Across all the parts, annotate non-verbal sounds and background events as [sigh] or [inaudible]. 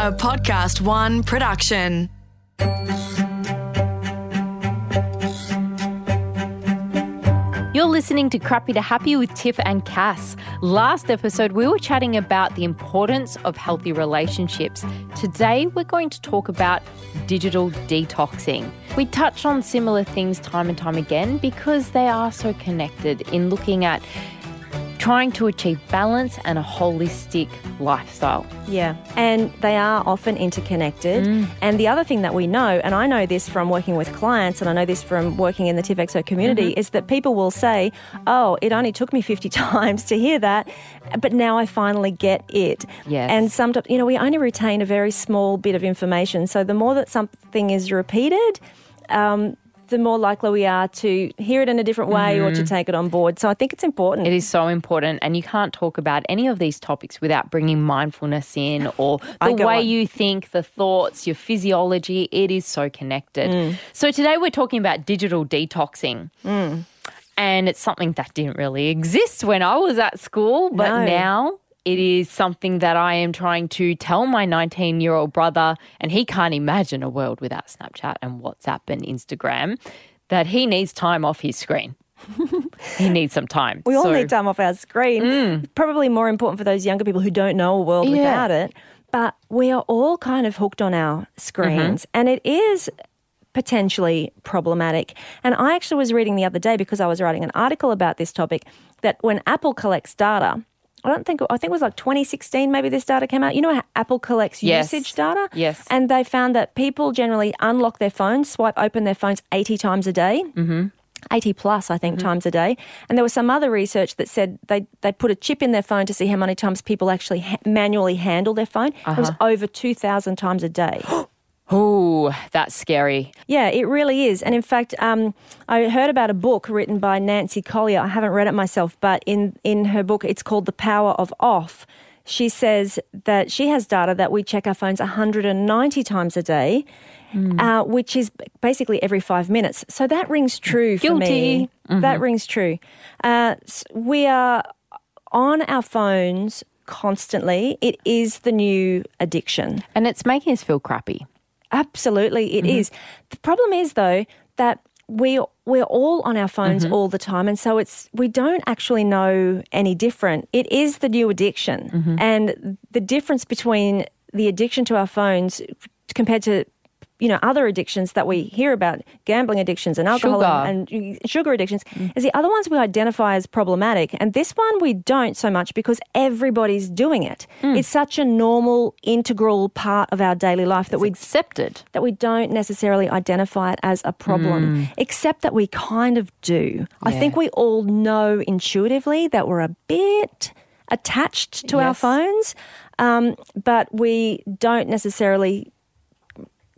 a Podcast One production. You're listening to Crappy to Happy with Tiff and Cass. Last episode, we were chatting about the importance of healthy relationships. Today, we're going to talk about digital detoxing. We touch on similar things time and time again because they are so connected in looking at trying to achieve balance and a holistic lifestyle. Yeah, and they are often interconnected. Mm. And the other thing that we know, and I know this from working with clients, and I know this from working in the TIFFXO community, Mm-hmm. is that people will say, Oh, it only took me 50 [laughs] times to hear that, but now I finally get it. Yes. And sometimes, you know, we only retain a very small bit of information. So the more that something is repeated, um, the more likely we are to hear it in a different way or to take it on board. So I think it's important. Mm-hmm. It is so important, and you can't talk about any of these topics without bringing mindfulness in or the way on. you think, the thoughts, your physiology. It is so connected. So, today we're talking about digital detoxing. And it's something that didn't really exist when I was at school, but No. now it is something that I am trying to tell my 19 year old brother, and he can't imagine a world without Snapchat and WhatsApp and Instagram, that he needs time off his screen. [laughs] he needs some time. We all So- need time off our screen. Mm. Probably more important for those younger people who don't know a world Yeah. without it. But we are all kind of hooked on our screens, mm-hmm. and it is potentially problematic. And I actually was reading the other day because I was writing an article about this topic that when Apple collects data, I don't think I think it was like 2016 maybe this data came out. You know how Apple collects Yes. usage data? Yes. And they found that people generally unlock their phones, swipe open their phones 80 times a day. Mm-hmm. 80 plus, I think, times a day. And there was some other research that said they, they put a chip in their phone to see how many times people actually ha- manually handle their phone. It was over 2,000 times a day. [gasps] Ooh, that's scary. Yeah, it really is. And in fact, um, I heard about a book written by Nancy Collier. I haven't read it myself, but in, in her book, it's called The Power of Off. She says that she has data that we check our phones 190 times a day, uh, which is basically every five minutes. So that rings true for me. Guilty. That rings true. Uh, we are on our phones constantly. It is the new addiction. And it's making us feel crappy. Absolutely, it mm-hmm. is. The problem is though that we we're all on our phones mm-hmm. all the time, and so it's we don't actually know any different. It is the new addiction, mm-hmm. and the difference between the addiction to our phones compared to you know other addictions that we mm. hear about gambling addictions and alcohol Sugar. and, and sugar addictions mm. is the other ones we identify as problematic. And this one we don't so much because everybody's doing it. Mm. It's such a normal integral part of our daily life that we accept it, that we don't necessarily identify it as a problem, except that we kind of do. I think we all know intuitively that we're a bit attached to our phones, um, but we don't necessarily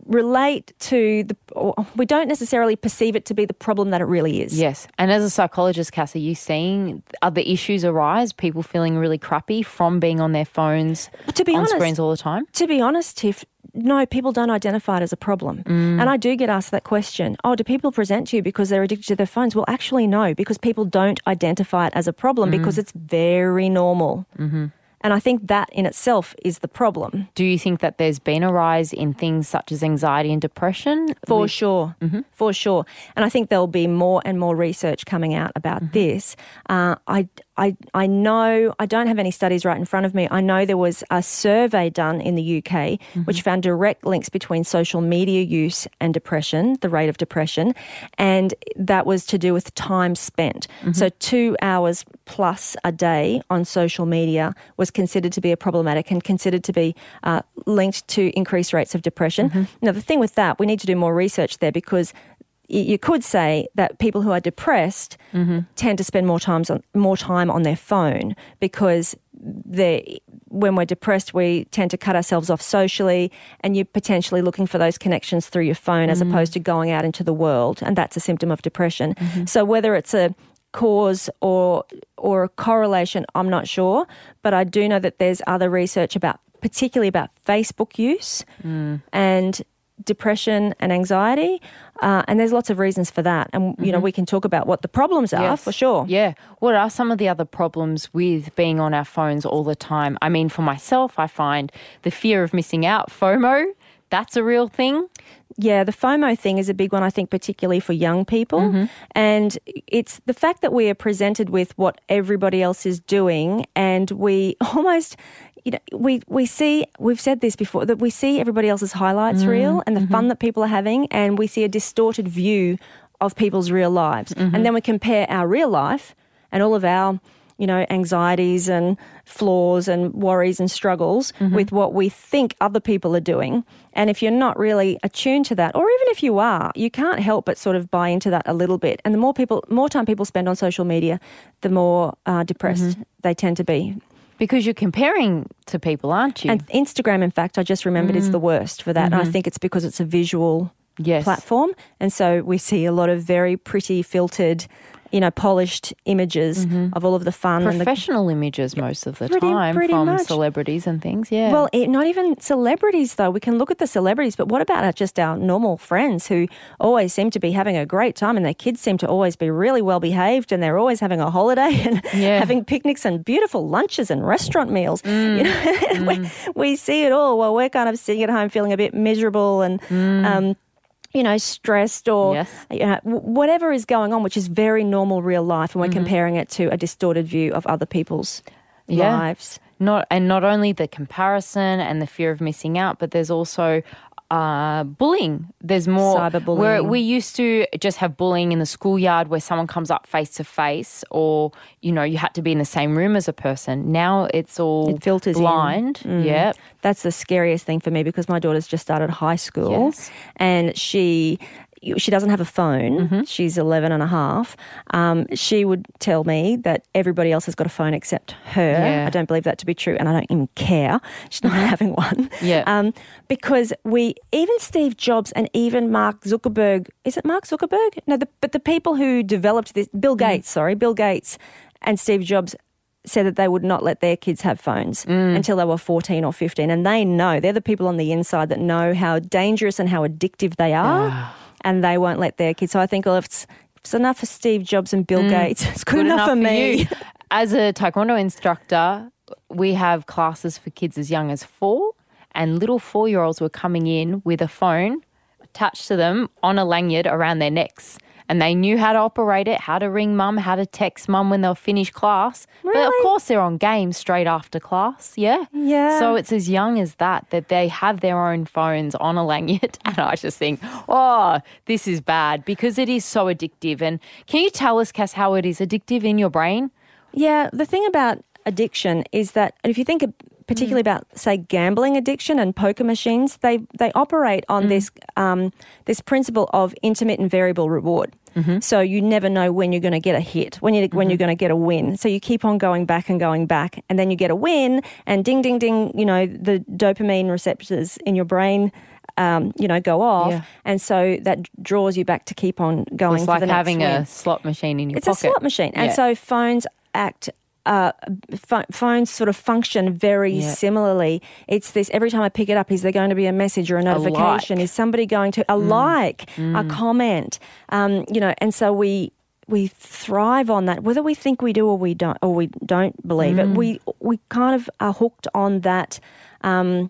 relate to the, or we don't necessarily perceive it to be the problem that it really is. Yes. And as a psychologist, Cass, are you seeing other issues arise? People feeling really crappy from being on their phones, To be on honest- screens all the time? To be honest, Tiff, no, people don't identify it as a problem. Mm. And I do get asked that question. Oh, do people present to you because they're addicted to their phones? Well, actually, no, because people don't identify it as a problem Mm. because it's very normal. Mm-hmm. And I think that in itself is the problem. Do you think that there's been a rise in things such as anxiety and depression? For with- sure, for sure, and I think there'll be more and more research coming out about this. Uh, I, I, I know I don't have any studies right in front of me. I know there was a survey done in the UK mm-hmm. which found direct links between social media use and depression, the rate of depression, and that was to do with time spent. Mm-hmm. So two hours plus a day on social media was considered to be a problematic and considered to be uh, linked to increased rates of depression. Mm-hmm. Now, the thing with that, we need to do more research there because you could say that people who are depressed mm-hmm. tend to spend more times on more time on their phone because they when we're depressed we tend to cut ourselves off socially and you're potentially looking for those connections through your phone as mm. opposed to going out into the world and that's a symptom of depression. Mm-hmm. So whether it's a cause or or a correlation I'm not sure but I do know that there's other research about particularly about Facebook use mm. and depression and anxiety, uh, and there's lots of reasons for that. And you know, we can talk about what the problems are Mm-hmm. Yes. for sure. Yeah. What are some of the other problems with being on our phones all the time? I mean, for myself, I find the fear of missing out, FOMO, that's a real thing. Yeah, the FOMO thing is a big one, I think, particularly for young people. Mm-hmm. And it's the fact that we are presented with what everybody else is doing, and we [laughs] almost, you know, we, we see, we've said this before, that we see everybody else's highlights Mm-hmm. reel and the fun that people are having, and we see a distorted view of people's real lives. Mm-hmm. And then we compare our real life and all of our you know, anxieties and flaws and worries and struggles Mm-hmm. with what we think other people are doing. And if you're not really attuned to that, or even if you are, you can't help but sort of buy into that a little bit. And the more people, more time people spend on social media, the more uh, depressed Mm-hmm. they tend to be. Because you're comparing to people, aren't you? And Instagram, in fact, I just remembered is the worst for that. And I think it's because it's a visual Mm-hmm. Yes. platform. And so we see a lot of very pretty, filtered, you know, polished images mm-hmm. of all of the fun and the Professional images most of the Pretty- time pretty from much. celebrities and things. Yeah. Well, it, not even celebrities, though. We can look at the celebrities, but what about our- just our normal friends who always seem to be having a great time and their kids seem to always be really well behaved and they're always having a holiday [laughs] and Yeah. having picnics and beautiful lunches and restaurant meals? You mm. know, [laughs] we, mm. we see it all while we're kind of sitting at home feeling a bit miserable and. Mm. Um, you know, stressed or Yes. you know, whatever is going on, which is very normal real life, and we're mm-hmm. comparing it to a distorted view of other people's Yeah. lives. not and not only the comparison and the fear of missing out, but there's also uh, bullying. There's more Cyberbullying. Where we used to just have bullying in the schoolyard where someone comes up face to face, or you know you had to be in the same room as a person. Now it's all It filters in. blind. Yeah, That's the scariest thing for me because my daughter's just started high school Yes. and she she doesn't have a phone. Mm-hmm. She's 11 and a half. Um, she would tell me that everybody else has got a phone except her. Yeah. Mm-hmm. I don't believe that to be true and I don't even care. She's not having one. Yeah. Um, because we, even Steve Jobs and even Mark Zuckerberg, is it Mark Zuckerberg? No, the, but the people who developed this, Bill Mm. Gates, sorry, Bill Gates and Steve Jobs said that they would not let their kids have phones Mm. until they were 14 or 15. And they know, they're the people on the inside that know how dangerous and how addictive they are. And they won't let their kids. So I think, well, if it's, if it's enough for Steve Jobs and Bill mm. Gates, [laughs] it's good, enough, for me. As a taekwondo instructor, we have classes for kids as young as four, and little four year olds were coming in with a phone attached to them on a lanyard around their necks. And they knew how to operate it, how to ring mum, how to text mum when they'll finish class. But of course, they're on games straight after class. Yeah. Yeah. So it's as young as that, that they have their own phones on a lanyard. [laughs] And I just think, oh, this is bad because it is so addictive. And can you tell us, Cass, how it is addictive in your brain? Yeah, the thing about addiction is that and if you think particularly about say gambling addiction and poker machines, they they operate on this um, this principle of intermittent variable reward. So you never know when you're going to get a hit, when you when you're going to get a win. So you keep on going back and going back, and then you get a win, and ding ding ding, you know the dopamine receptors in your brain. Um, you know, go off, Yeah. and so that draws you back to keep on going. It's like having win. a slot machine in your It's pocket. a slot machine, and Yeah. so phones act. Uh, pho- phones sort of function very Yeah. similarly. It's this every time I pick it up, is there going to be a message or a notification? like. Mm. Is somebody going to a like, a comment? Um, you know, and so we we thrive on that, whether we think we do or we don't, or we don't believe Mm. it. We we kind of are hooked on that. Um,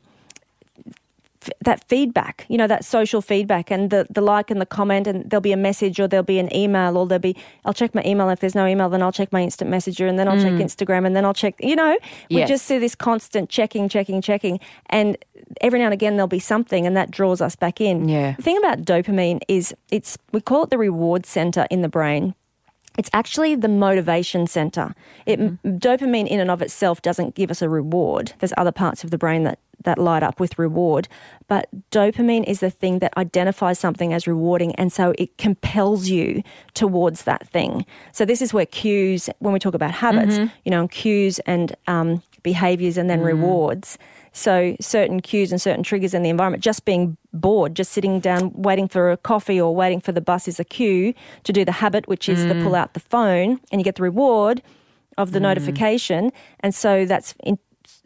that feedback, you know, that social feedback and the, the like and the comment, and there'll be a message or there'll be an email or there'll be, I'll check my email. If there's no email, then I'll check my instant messenger and then I'll check Instagram and then I'll check, you know, we Mm. Yes. just see this constant checking, checking, checking. And every now and again, there'll be something and that draws us back in. Yeah. The thing about dopamine is it's, we call it the reward center in the brain. It's actually the motivation center. It, Dopamine in and of itself doesn't give us a reward. There's other parts of the brain that, that light up with reward. But dopamine is the thing that identifies something as rewarding. And so it compels you towards that thing. So this is where cues, when we talk about habits, mm-hmm. you know, and cues and um, behaviors and then mm. rewards. So certain cues and certain triggers in the environment, just being bored, just sitting down waiting for a coffee or waiting for the bus is a cue to do the habit, which is to mm. pull out the phone and you get the reward of the mm. notification. And so that's in,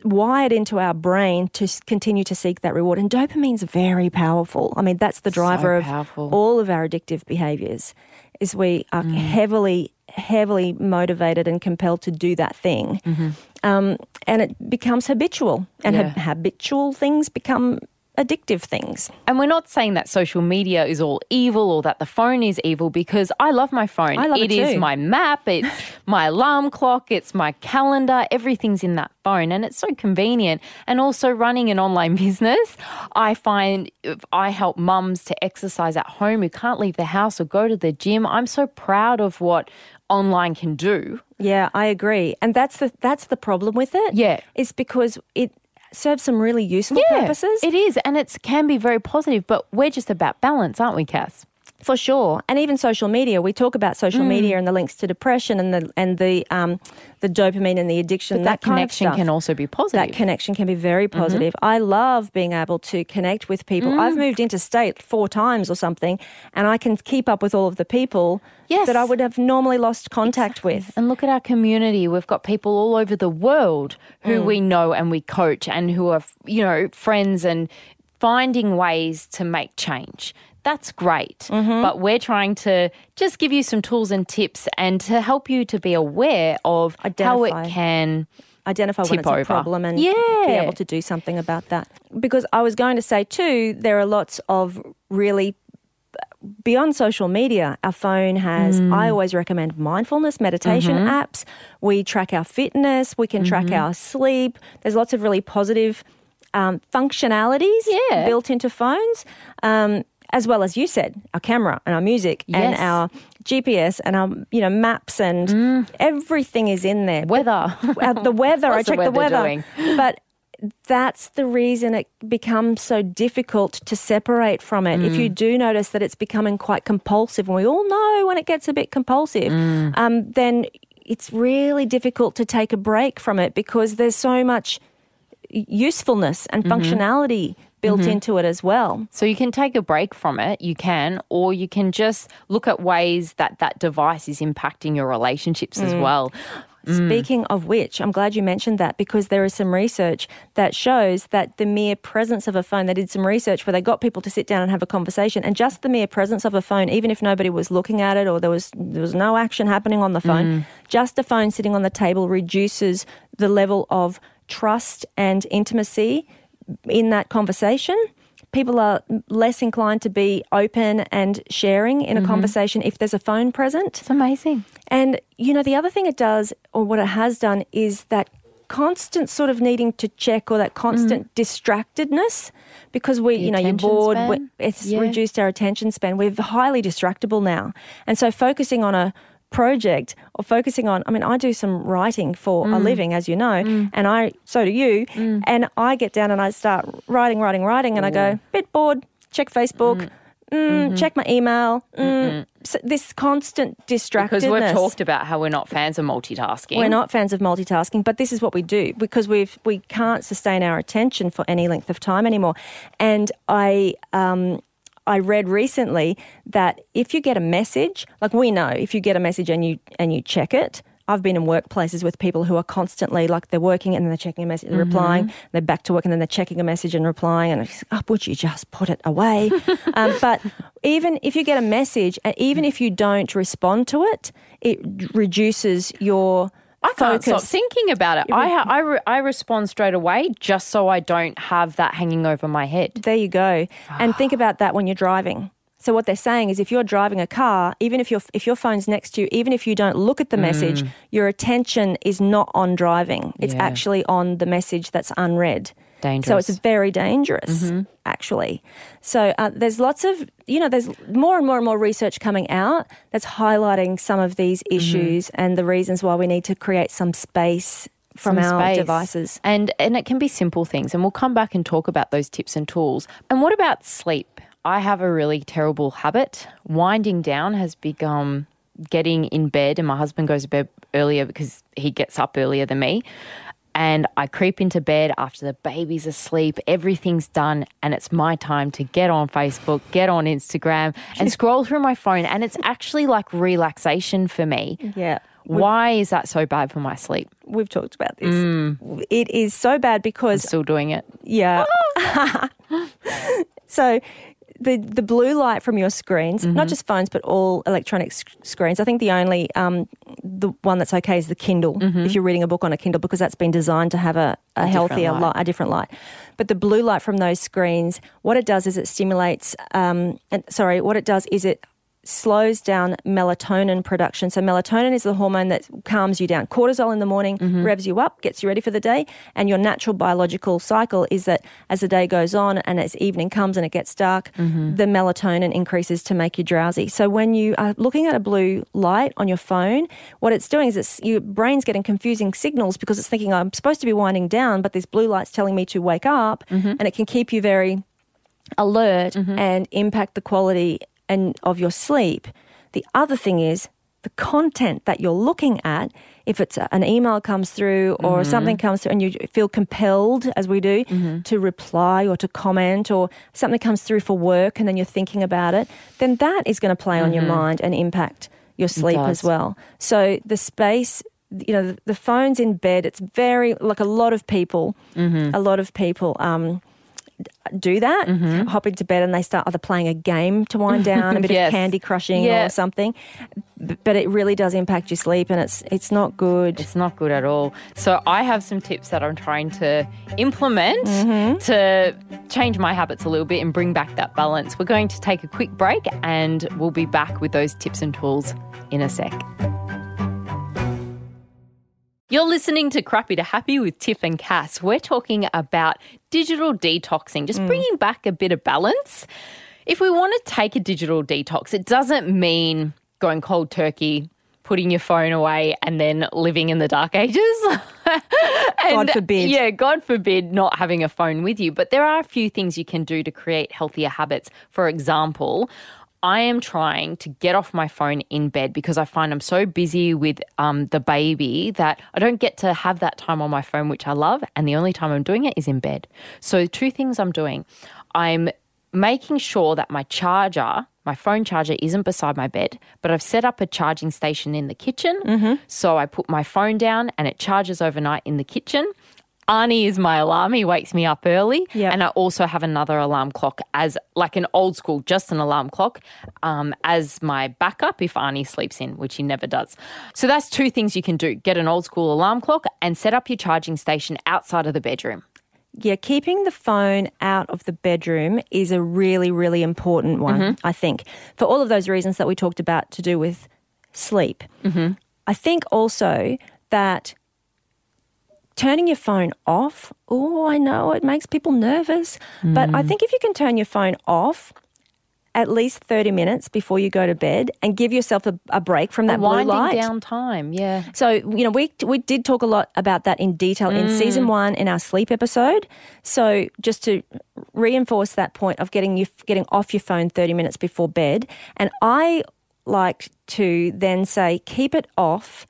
wired into our brain to continue to seek that reward. And dopamine's very powerful. I mean, that's the driver powerful. of all of our addictive behaviors. Is we are Mm. heavily, heavily motivated and compelled to do that thing, um, and it becomes habitual. And Mm-hmm. Yeah. hab- habitual things become addictive things. And we're not saying that social media is all evil or that the phone is evil because I love my phone. I love it is too. my map, it's [laughs] my alarm clock, it's my calendar, everything's in that phone and it's so convenient. And also running an online [laughs] business, I find if I help mums to exercise at home who can't leave the house or go to the gym. I'm so proud of what online can do. Yeah, I agree. And that's the that's the problem with it. Yeah. It's because it serves some really useful purposes. It is, and it can be very positive, but we're just about balance, aren't we, Cass? For sure, and even social media. We talk about social Mm. media and the links to depression and the and the um, the dopamine and the addiction. But that that connection can also be positive. Mm-hmm. That connection can be very positive. I love being able to connect with people. I've Mm. moved interstate four times or something, and I can keep up with all of the people Yes. that I would have normally lost contact with. And look at our community. We've got people all over the world who we know and we coach and who are, you know, friends and finding ways to make change. That's great. But we're trying to just give you some tools and tips and to help you to be aware of how it can. identify when it's a problem and Yeah. be able to do something about that. Because I was going to say too, there are lots of really beyond social media, our phone has, Mm. I always recommend mindfulness meditation Mm-hmm. apps. We track our fitness, we can track our sleep. There's lots of really positive um, functionalities Yeah. built into phones. Um, as well as you said, our camera and our music and our GPS and our you know maps and everything is in there. Weather. [laughs] Uh, the weather. I the check the weather? [laughs] But that's the reason it becomes so difficult to separate from it. If Mm. you do notice that it's becoming quite compulsive, and we all know when it gets a bit compulsive, Mm. um, then it's really difficult to take a break from it because there's so much usefulness and Mm-hmm. Built mm-hmm. into it as well. So you can take a break from it, you can, or you can just look at ways that that device is impacting your relationships as mm. well. Mm. Speaking of which, I'm glad you mentioned that because there is some research that shows that the mere presence of a phone, they did some research where they got people to sit down and have a conversation, and just the mere presence of a phone, even if nobody was looking at it or there was there was no action happening on the phone, mm. just a phone sitting on the table reduces the level of trust and intimacy in that conversation. People are less inclined to be open and sharing in a mm-hmm. conversation if there's a phone present. It's amazing. And, you know, the other thing it does, or what it has done, is that constant sort of needing to check or that constant mm. distractedness because we, you know, you're bored. It's Yeah. reduced our attention span. We're highly distractible now. And so focusing on a project or focusing on, I mean, I do some writing for a living, as you know, and I, so do you. And I get down and I start writing, writing, writing, and I go, bit bored, check Facebook. Mm, Check my email. Mm, so this constant distractedness. Because we've talked about how we're not fans of multitasking. We're not fans of multitasking, but this is what we do because we've we can't sustain our attention for any length of time anymore. And I um, I read recently that if you get a message, like we know, if you get a message and you and you check it. I've been in workplaces with people who are constantly like they're working and then they're checking a message, they're replying, they're back to work and then they're checking a message and replying, and it's, oh, would you just put it away? [laughs] um, but even if you get a message and even if you don't respond to it, it reduces your I can't stop thinking about it. I, ha- I, re- I respond straight away just so I don't have that hanging over my head. There you go. And think ah. about that when you're driving. So what they're saying is if you're driving a car, even if your if your phone's next to you, even if you don't look at the message, mm. your attention is not on driving. It's Yeah. actually on the message that's unread. So it's very dangerous, actually. So uh, there's lots of, you know, there's more and more and more research coming out that's highlighting some of these issues and the reasons why we need to create some space from some our space. devices. And and it can be simple things and we'll come back and talk about those tips and tools. And what about sleep? I have a really terrible habit. Winding down has become getting in bed and my husband goes to bed earlier because he gets up earlier than me. And I creep into bed after the baby's asleep, everything's done, and it's my time to get on Facebook, get on Instagram, and [laughs] scroll through my phone. And it's actually like relaxation for me. Yeah. Why is that so bad for my sleep? We've talked about this. Mm. It is so bad because Still doing it. Yeah. [laughs] [laughs] so the the blue light from your screens, Mm-hmm. not just phones but all electronic sc- screens. I think the only um, the one that's okay is the Kindle. If you're reading a book on a Kindle, because that's been designed to have a, a, different healthier light. light, a different light. But the blue light from those screens, what it does is it stimulates. Um, and, sorry, what it does is it slows down melatonin production. So melatonin is the hormone that calms you down. Cortisol in the morning Mm-hmm. revs you up, gets you ready for the day, and your natural biological cycle is that as the day goes on and as evening comes and it gets dark, Mm-hmm. the melatonin increases to make you drowsy. So when you are looking at a blue light on your phone, what it's doing is it's your brain's getting confusing signals because it's thinking I'm supposed to be winding down, but this blue light's telling me to wake up, Mm-hmm. and it can keep you very alert and impact the quality and of your sleep. The other thing is the content that you're looking at. If it's an email comes through or mm-hmm. something comes through and you feel compelled, as we do, mm-hmm. to reply or to comment, or something comes through for work and then you're thinking about it, then that is going to play on your mm-hmm. mind and impact your sleep as well. So the space you know the, the phone's in bed it's very like a lot of people a lot of people um do that, hop into bed and they start either playing a game to wind [laughs] down, a bit Yes. of candy crushing Yeah. or something. But it really does impact your sleep and it's it's not good. It's not good at all. So I have some tips that I'm trying to implement Mm-hmm. to change my habits a little bit and bring back that balance. We're going to take a quick break and we'll be back with those tips and tools in a sec. You're listening to Crappy to Happy with Tiff and Cass. We're talking about digital detoxing, just mm. bringing back a bit of balance. If we want to take a digital detox, it doesn't mean going cold turkey, putting your phone away, and then living in the dark ages. [laughs] And, God forbid. Yeah, God forbid not having a phone with you. But there are a few things you can do to create healthier habits. For example, I am trying to get off my phone in bed because I find I'm so busy with um, the baby that I don't get to have that time on my phone, which I love. And the only time I'm doing it is in bed. So, two things I'm doing I'm making sure that my charger, my phone charger, isn't beside my bed, but I've set up a charging station in the kitchen. So, I put my phone down and it charges overnight in the kitchen. Arnie is my alarm. He wakes me up early. Yep. And I also have another alarm clock as like an old school, just an alarm clock, um, as my backup if Arnie sleeps in, which he never does. So that's two things you can do get an old school alarm clock and set up your charging station outside of the bedroom. Yeah, keeping the phone out of the bedroom is a really, really important one, I think, for all of those reasons that we talked about to do with sleep. I think also that turning your phone off, oh, I know it makes people nervous, but I mm. think if you can turn your phone off, at least 30 minutes before you go to bed and give yourself a, a break from that blue Winding light. down time, yeah. So, you know, we we did talk a lot about that in detail in mm. season one in our sleep episode. So, just to reinforce that point of getting you getting off your phone 30 minutes before bed, and I like to then say keep it off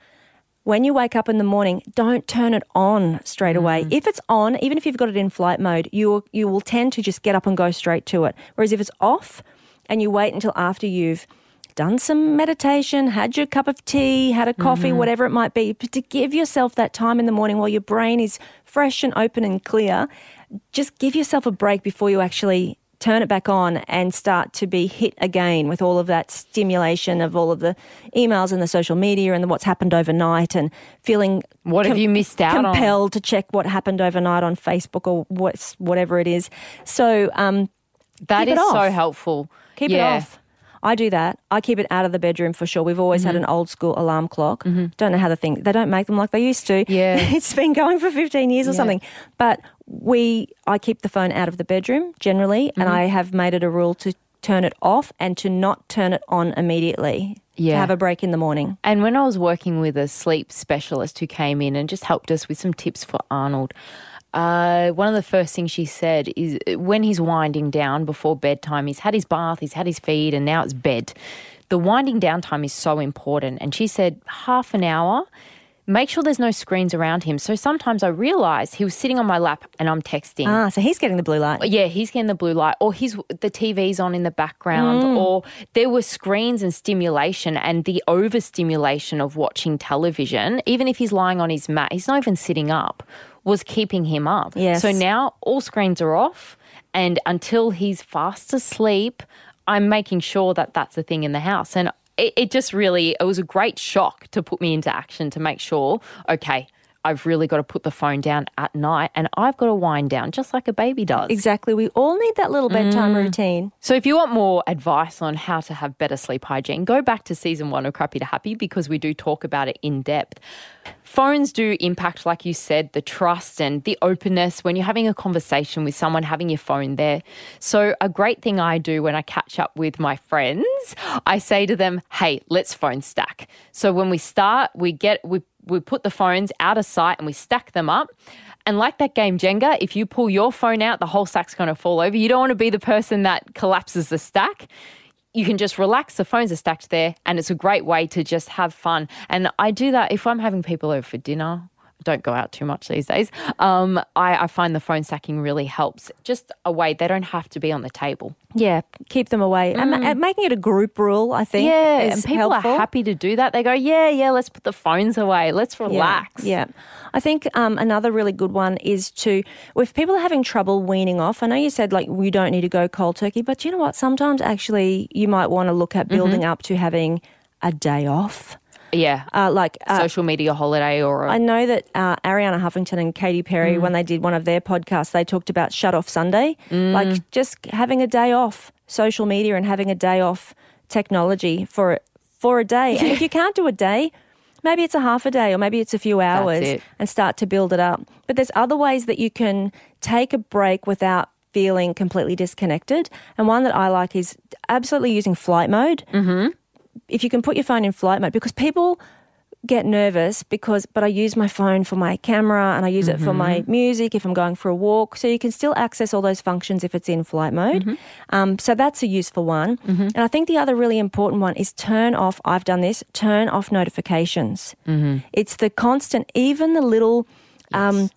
when you wake up in the morning, don't turn it on straight away. Mm. If it's on, even if you've got it in flight mode, you you will tend to just get up and go straight to it. Whereas if it's off and you wait until after you've done some meditation, had your cup of tea, had a coffee, mm-hmm. whatever it might be, but to give yourself that time in the morning while your brain is fresh and open and clear, just give yourself a break before you actually turn it back on and start to be hit again with all of that stimulation of all of the emails and the social media and the what's happened overnight and feeling What have you missed out on? compelled to check what happened overnight on Facebook or what's whatever it is. So um, That is so helpful. keep Yeah. it off. I do that. I keep it out of the bedroom for sure. We've always had Mm-hmm. an old school alarm clock. Don't know how the thing they don't make them like they used to. [laughs] Yeah. it's been going for fifteen years or Yeah. something. But we, I keep the phone out of the bedroom generally, and Mm-hmm. I have made it a rule to turn it off and to not turn it on immediately. Yeah, To Yeah. have a break in the morning. And when I was working with a sleep specialist who came in and just helped us with some tips for Arnold, uh, one of the first things she said is when he's winding down before bedtime, he's had his bath, he's had his feed, and now it's bed. The winding down time is so important. And she said half an hour make sure there's no screens around him. So sometimes I realize he was sitting on my lap and I'm texting. Ah, so he's getting the blue light. Yeah, he's getting the blue light, or he's the TV's on in the background, Mm. or there were screens and stimulation, and the overstimulation of watching television, even if he's lying on his mat, he's not even sitting up, was keeping him up. Yes. So now all screens are off, and until he's fast asleep, I'm making sure that that's a thing in the house, and it, it just really it was a great shock to put me into action to make sure, okay. I've really got to put the phone down at night and I've got to wind down just like a baby does. Exactly. We all need that little bedtime Mm. routine. So, if you want more advice on how to have better sleep hygiene, go back to season one of Crappy to Happy because we do talk about it in depth. Phones do impact, like you said, the trust and the openness when you're having a conversation with someone, having your phone there. So, a great thing I do when I catch up with my friends, I say to them, hey, let's phone stack. So, when we start, we get, we, we put the phones out of sight and we stack them up. And like that game Jenga, if you pull your phone out, the whole stack's going to fall over. You don't want to be the person that collapses the stack. You can just relax. The phones are stacked there, and it's a great way to just have fun. And I do that if I'm having people over for dinner. Don't go out too much these days. Um, I, I find the phone stacking really helps. Just away, they don't have to be on the table. Yeah, keep them away. And, and making it a group rule, I think, Mm. Yeah, and people helpful. are happy to do that. They go, yeah, yeah, let's put the phones away. Let's relax. Yeah. I think um, another really good one is to, if people are having trouble weaning off, I know you said like we don't need to go cold turkey, but you know what? Sometimes actually you might want to look at building Mm-hmm. up to having a day off. Yeah. Uh, like, uh, Social media holiday or a, I know that uh, Arianna Huffington and Katy Perry, Mm. when they did one of their podcasts, they talked about shut off Sunday, Mm. like just having a day off social media and having a day off technology for for a day. And if you can't do a day, maybe it's a half a day or maybe it's a few hours and start to build it up. But there's other ways that you can take a break without feeling completely disconnected. And one that I like is absolutely using flight mode. Mm-hmm. If you can put your phone in flight mode, because people get nervous because but I use my phone for my camera and I use it for my mm-hmm. music if I'm going for a walk. So you can still access all those functions if it's in flight mode. Mm-hmm. Um, so that's a useful one. Mm-hmm. And I think the other really important one is turn off. I've done this. Turn off notifications. It's the constant, even the little, um,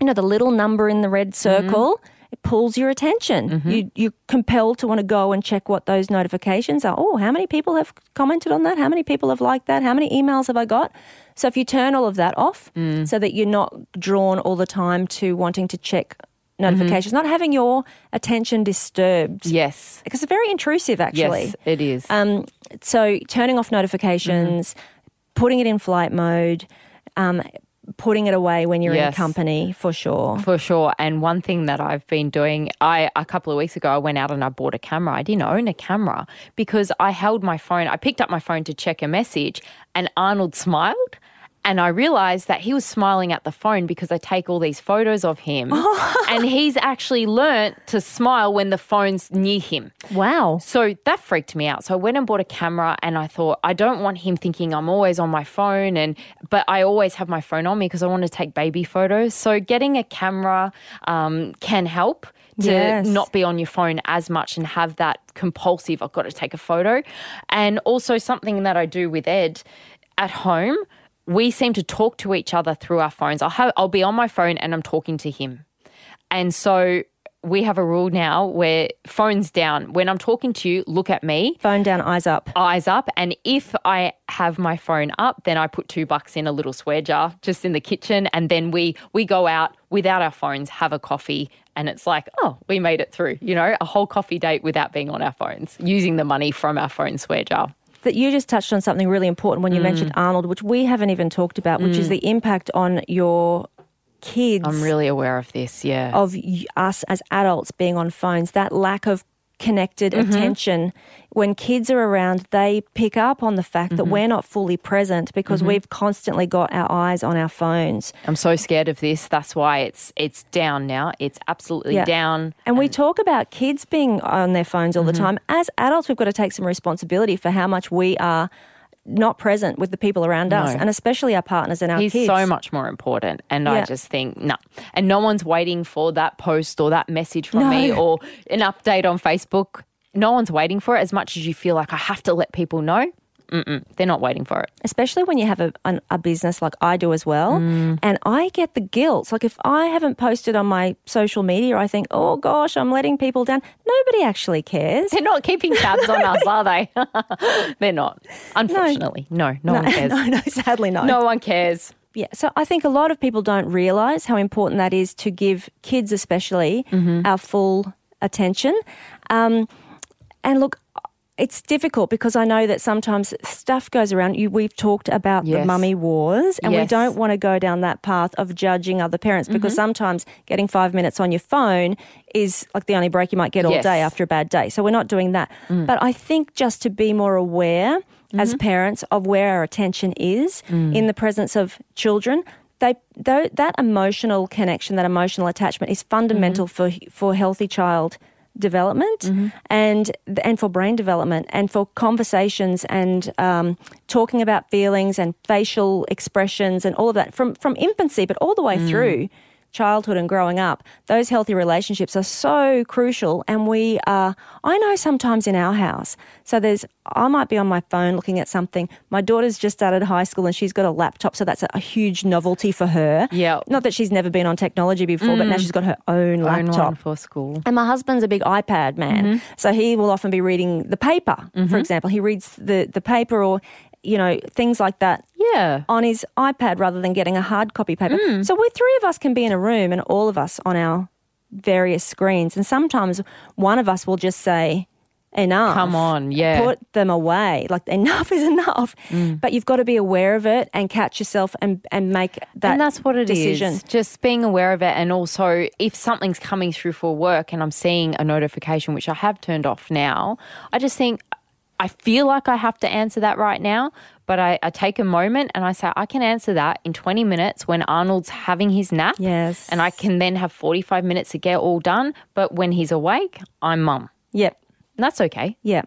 you know, the little number in the red circle. It pulls your attention. You, you're compelled to want to go and check what those notifications are. Oh, how many people have commented on that? How many people have liked that? How many emails have I got? So if you turn all of that off so that you're not drawn all the time to wanting to check notifications, not having your attention disturbed. yes. Because it's very intrusive, actually. Yes, it is. Um, so turning off notifications, putting it in flight mode, um, putting it away when you're in Yes. company for sure. For sure. And one thing that I've been doing, I a couple of weeks ago I went out and I bought a camera. I didn't own a camera because I held my phone. I picked up my phone to check a message and Arnold smiled. And I realized that he was smiling at the phone because I take all these photos of him. [laughs] and he's actually learnt to smile when the phone's near him. Wow. So that freaked me out. So I went and bought a camera and I thought I don't want him thinking I'm always on my phone and but I always have my phone on me because I want to take baby photos. So getting a camera um, can help to Yes. not be on your phone as much and have that compulsive I've got to take a photo. And also something that I do with Ed at home, we seem to talk to each other through our phones. I'll have I'll be on my phone and I'm talking to him. And so we have a rule now where phones down. When I'm talking to you, look at me, Phone down, eyes up. eyes up. And if I have my phone up, then I put two bucks in a little swear jar just in the kitchen. And then we we go out without our phones, have a coffee, and it's like, oh, we made it through, you know, a whole coffee date without being on our phones, using the money from our phone swear jar. That you just touched on something really important when you Mm. mentioned Arnold, which we haven't even talked about, which is the impact on your kids I'm really aware of this, yeah. of y- us as adults being on phones. That lack of connected Mm-hmm. attention. When kids are around, they pick up on the fact Mm-hmm. that we're not fully present because we've constantly got our eyes on our phones. I'm so scared of this. That's why it's it's down now. It's absolutely Yeah. down. And we talk about kids being on their phones all the Mm-hmm. time. As adults, we've got to take some responsibility for how much we are not present with the people around us, and especially our partners and our He's kids. so much more important. And I just think, no. And no one's waiting for that post or that message from No. me or an update on Facebook. No one's waiting for it as much as you feel like I have to let people know. They're not waiting for it. especially when you have a, an, a business like I do as well. Mm. And I get the guilt. Like if I haven't posted on my social media, I think, oh gosh, I'm letting people down. Nobody actually cares. They're not keeping tabs on us, are they? [laughs] They're not. Unfortunately, no, no, one [laughs] cares. no, no, sadly not. No one cares. Yeah, so I think a lot of people don't realize how important that is to give kids, especially, Mm-hmm. our full attention. Um, and look, it's difficult because I know that sometimes stuff goes around. You, we've talked about the mummy wars, and we Yes. Mm-hmm. don't want to go down that path of judging other parents because sometimes getting five minutes on your phone is like the only break you might get all Yes. Mm. day after a bad day. So we're not doing that. But I think just to be more aware Mm-hmm. as parents of where our attention is Mm. in the presence of children. They, that emotional connection, that emotional attachment is fundamental for for healthy child development and and for brain development and for conversations and um, talking about feelings and facial expressions and all of that from from infancy, but all the way through childhood and growing up, those healthy relationships are so crucial. And we are, I know sometimes in our house, so there's, I might be on my phone looking at something. My daughter's just started high school and she's got a laptop, so that's a, a huge novelty for her. Yeah. Not that she's never been on technology before, but now mm. she's got her own Own laptop. for school. And my husband's a big iPad man. Mm-hmm. So he will often be reading the paper, for mm-hmm. example. He reads the, the paper or, you know, things like that Yeah. on his iPad rather than getting a hard copy paper. Hmm. So we three of us can be in a room and all of us on our various screens. And sometimes one of us will just say, enough. Come on, yeah. Put them away. Like enough is [laughs] enough. Hmm. But you've got to be aware of it and catch yourself and, and make that and that's what it is. decision. Just being aware of it. And also, if something's coming through for work and I'm seeing a notification, which I have turned off now, I just think, I feel like I have to answer that right now. But I, I take a moment and I say, I can answer that in 20 minutes when Arnold's having his nap. Yes. And I can then have 45 minutes to get all done. But when he's awake, I'm mum. Yep. And that's okay. Yeah.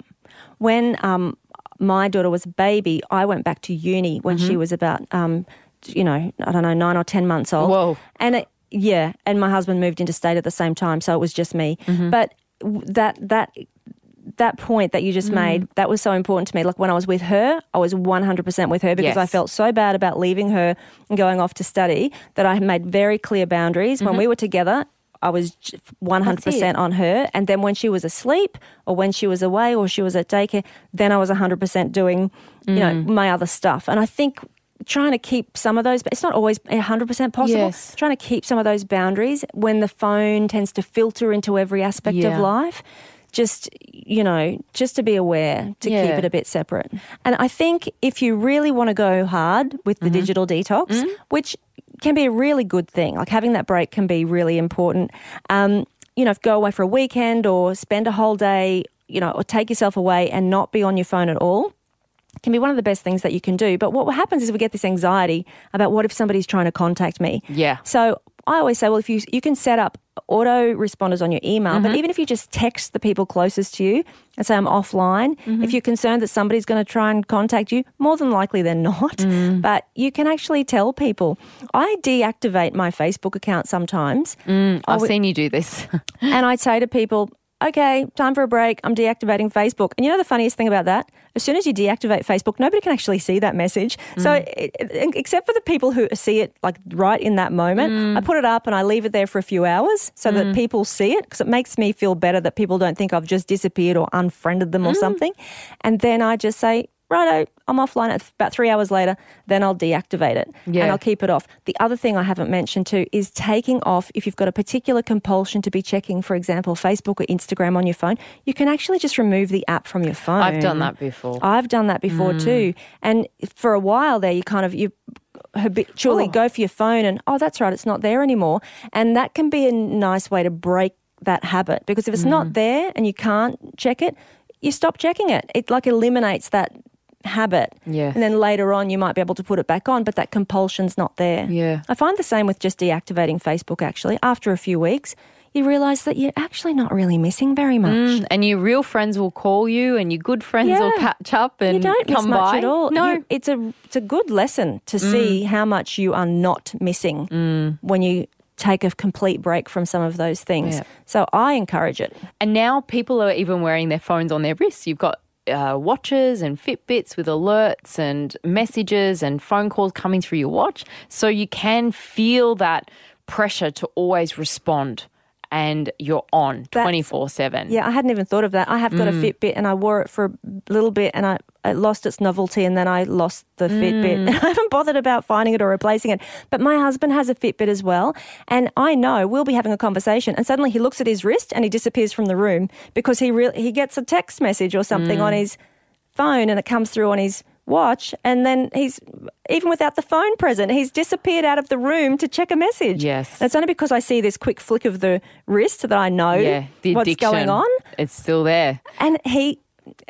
When um, my daughter was a baby, I went back to uni when Mm-hmm. she was about, um, you know, I don't know, nine or 10 months old. Whoa. And it, yeah, and my husband moved into state at the same time, so it was just me. Mm-hmm. But that, that, that point that you Mm. just made, that was so important to me. Like when I was with her, I was 100% with her because I felt so bad about leaving her and going off to study that I made very clear boundaries. Mm-hmm. When we were together, I was 100% on her. And then when she was asleep or when she was away or she was at daycare, then I was 100% doing, you know, Mm. my other stuff. And I think trying to keep some of those, but it's not always 100% possible. Yes. Trying to keep some of those boundaries when the phone tends to filter into every aspect Yeah. of life. Just, you know, just to be aware to keep it a bit separate. And I think if you really want to go hard with the digital detox, which can be a really good thing, like having that break can be really important. Um, you know, go away for a weekend or spend a whole day, you know, or take yourself away and not be on your phone at all can be one of the best things that you can do. But what happens is we get this anxiety about what if somebody's trying to contact me. Yeah. So I always say, well, if you you can set up auto responders on your email, Mm-hmm. but even if you just text the people closest to you and say I'm offline, Mm-hmm. if you're concerned that somebody's going to try and contact you, more than likely they're not. Mm. But you can actually tell people. I deactivate my Facebook account sometimes. I've seen you do this. And I'd say to people, okay, time for a break. I'm deactivating Facebook. And you know the funniest thing about that? As soon as you deactivate Facebook, nobody can actually see that message. Mm. So, it, it- except for the people who see it like right in that moment, mm. I put it up and I leave it there for a few hours so that mm. people see it because it makes me feel better that people don't think I've just disappeared or unfriended them or something. And then I just say, righto, I'm offline at about three hours later, then I'll deactivate it Yeah. and I'll keep it off. The other thing I haven't mentioned too is taking off if you've got a particular compulsion to be checking, for example, Facebook or Instagram on your phone, you can actually just remove the app from your phone. I've done that before. I've done that before mm. too. And for a while there, you kind of, you habitually Oh. go for your phone and, oh, that's right, it's not there anymore. And that can be a nice way to break that habit because if it's not mm. there and you can't check it, you stop checking it. It like eliminates that habit. Yeah. And then later on, you might be able to put it back on, but that compulsion's not there. Yeah. I find the same with just deactivating Facebook actually. After a few weeks, you realize that you're actually not really missing very much. Mm, and your real friends will call you, and your good friends will catch up and you don't come miss much by. at all. No, You- it's a it's a good lesson to see how much you are not missing when you take a complete break from some of those things. Yeah. So I encourage it. And now people are even wearing their phones on their wrists. You've got uh, watches and Fitbits with alerts and messages and phone calls coming through your watch. So you can feel that pressure to always respond and you're on 24 7. Yeah, I hadn't even thought of that. I have got Mm. a Fitbit and I wore it for a little bit and I, it lost its novelty and then I lost the Fitbit. Mm. [laughs] I haven't bothered about finding it or replacing it. But my husband has a Fitbit as well. And I know we'll be having a conversation and suddenly he looks at his wrist and he disappears from the room because he re- he gets a text message or something Mm. on his phone and it comes through on his watch and then he's even without the phone present he's disappeared out of the room to check a message Yes. and it's only because i see this quick flick of the wrist that i know Yeah, what's going on It's still there. and he,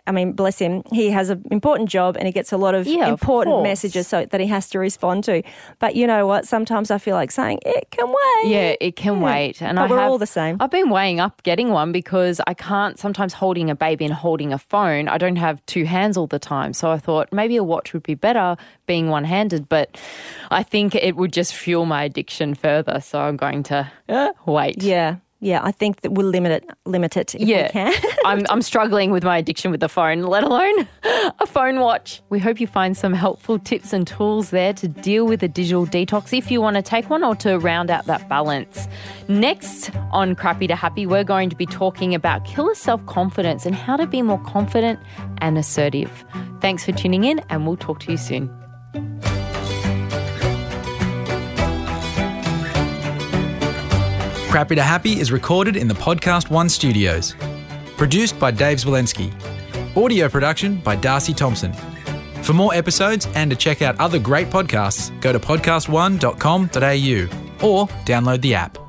I mean, bless him, he has an important job and he gets a lot of Yeah, important course. messages so that he has to respond to. But you know what? Sometimes I feel like saying it can wait. Yeah, it can Yeah. wait. And But I we're have, all the same. I've been weighing up getting one because I can't sometimes holding a baby and holding a phone. I don't have two hands all the time. So I thought maybe a watch would be better being one handed, but I think it would just fuel my addiction further. So I'm going to uh, wait. Yeah. Yeah, I think that we'll limit it, limit it if Yeah. we can. [laughs] I'm, I'm struggling with my addiction with the phone, let alone [laughs] a phone watch. We hope you find some helpful tips and tools there to deal with a digital detox if you want to take one or to round out that balance. Next on Crappy to Happy, we're going to be talking about killer self confidence and how to be more confident and assertive. Thanks for tuning in, and we'll talk to you soon. Crappy to Happy is recorded in the Podcast One studios. Produced by Dave Zwolensky. Audio production by Darcy Thompson. For more episodes and to check out other great podcasts, go to podcastone.com.au or download the app.